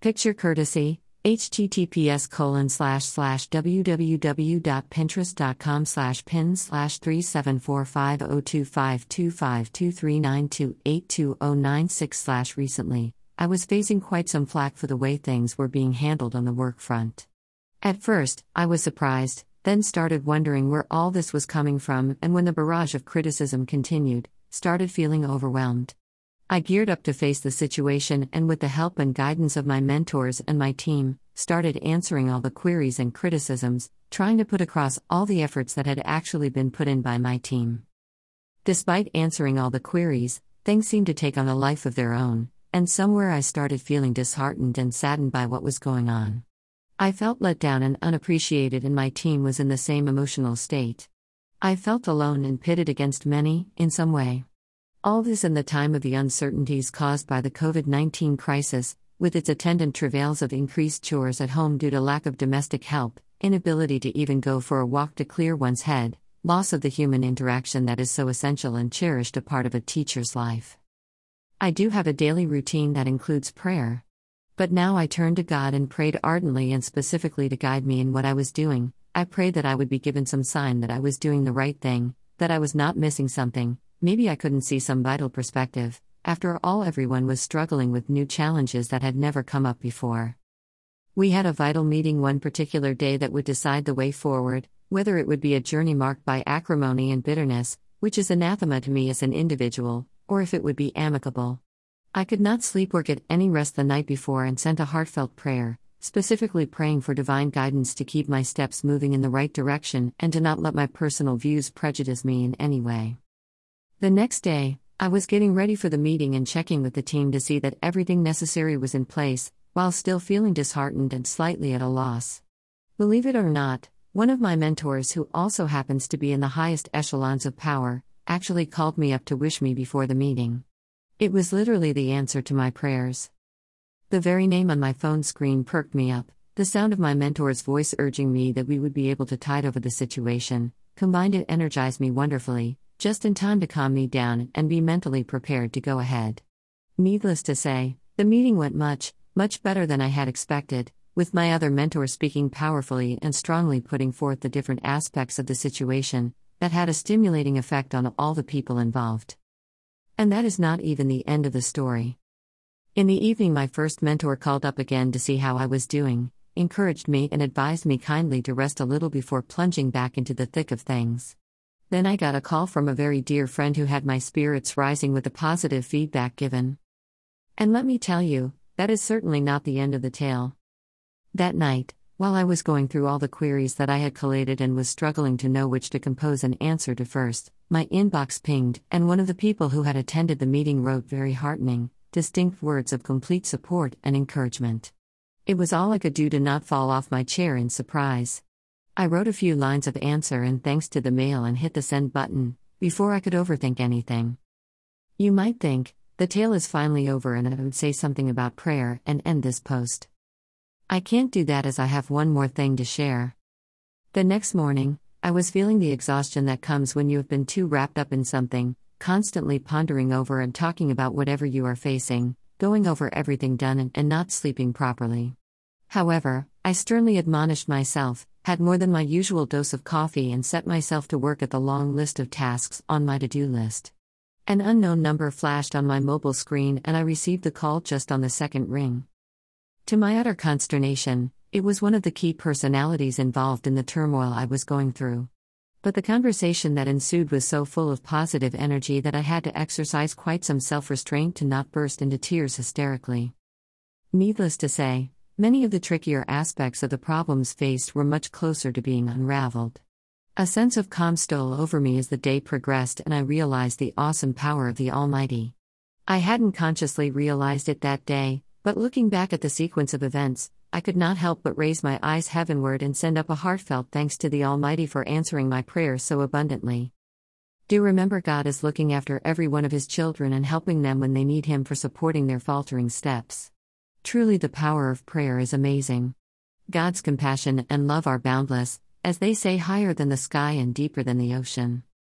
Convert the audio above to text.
Picture courtesy https colon slash slash www.pinterest.com slash pin slash 374502525239282096 slash recently. I was facing quite some flack for the way things were being handled on the work front. At first i was surprised then started wondering where all this was coming from and when the barrage of criticism continued started feeling overwhelmed I geared up to face the situation and, with the help and guidance of my mentors and my team, started answering all the queries and criticisms, trying to put across all the efforts that had actually been put in by my team. Despite answering all the queries, things seemed to take on a life of their own, and somewhere I started feeling disheartened and saddened by what was going on. I felt let down and unappreciated, and my team was in the same emotional state. I felt alone and pitted against many, in some way. All this in the time of the uncertainties caused by the COVID 19 crisis, with its attendant travails of increased chores at home due to lack of domestic help, inability to even go for a walk to clear one's head, loss of the human interaction that is so essential and cherished a part of a teacher's life. I do have a daily routine that includes prayer. But now I turned to God and prayed ardently and specifically to guide me in what I was doing. I prayed that I would be given some sign that I was doing the right thing, that I was not missing something, Maybe I couldn't see some vital perspective. After all, everyone was struggling with new challenges that had never come up before. We had a vital meeting one particular day that would decide the way forward, whether it would be a journey marked by acrimony and bitterness, which is anathema to me as an individual, or if it would be amicable. I could not sleep or get any rest the night before and sent a heartfelt prayer, specifically praying for divine guidance to keep my steps moving in the right direction and to not let my personal views prejudice me in any way. The next day, I was getting ready for the meeting and checking with the team to see that everything necessary was in place, while still feeling disheartened and slightly at a loss. Believe it or not, one of my mentors, who also happens to be in the highest echelons of power, actually called me up to wish me before the meeting. It was literally the answer to my prayers. The very name on my phone screen perked me up, the sound of my mentor's voice urging me that we would be able to tide over the situation, combined it energized me wonderfully, just in time to calm me down and be mentally prepared to go ahead. Needless to say, the meeting went much, much better than I had expected, with my other mentor speaking powerfully and strongly putting forth the different aspects of the situation that had a stimulating effect on all the people involved. And that is not even the end of the story. In the evening, my first mentor called up again to see how I was doing, encouraged me, and advised me kindly to rest a little before plunging back into the thick of things. Then I got a call from a very dear friend who had my spirits rising with the positive feedback given. And let me tell you, that is certainly not the end of the tale. That night, while I was going through all the queries that I had collated and was struggling to know which to compose an answer to first, my inbox pinged, and one of the people who had attended the meeting wrote very heartening, distinct words of complete support and encouragement. It was all I could do to not fall off my chair in surprise. I wrote a few lines of answer and thanks to the mail and hit the send button, before I could overthink anything. You might think, the tale is finally over and I would say something about prayer and end this post. I can't do that as I have one more thing to share. The next morning, I was feeling the exhaustion that comes when you have been too wrapped up in something, constantly pondering over and talking about whatever you are facing, going over everything done and, and not sleeping properly. However, I sternly admonished myself, had more than my usual dose of coffee, and set myself to work at the long list of tasks on my to do list. An unknown number flashed on my mobile screen, and I received the call just on the second ring. To my utter consternation, it was one of the key personalities involved in the turmoil I was going through. But the conversation that ensued was so full of positive energy that I had to exercise quite some self restraint to not burst into tears hysterically. Needless to say, Many of the trickier aspects of the problems faced were much closer to being unraveled. A sense of calm stole over me as the day progressed and I realized the awesome power of the Almighty. I hadn't consciously realized it that day, but looking back at the sequence of events, I could not help but raise my eyes heavenward and send up a heartfelt thanks to the Almighty for answering my prayers so abundantly. Do remember God is looking after every one of His children and helping them when they need Him for supporting their faltering steps. Truly, the power of prayer is amazing. God's compassion and love are boundless, as they say, higher than the sky and deeper than the ocean.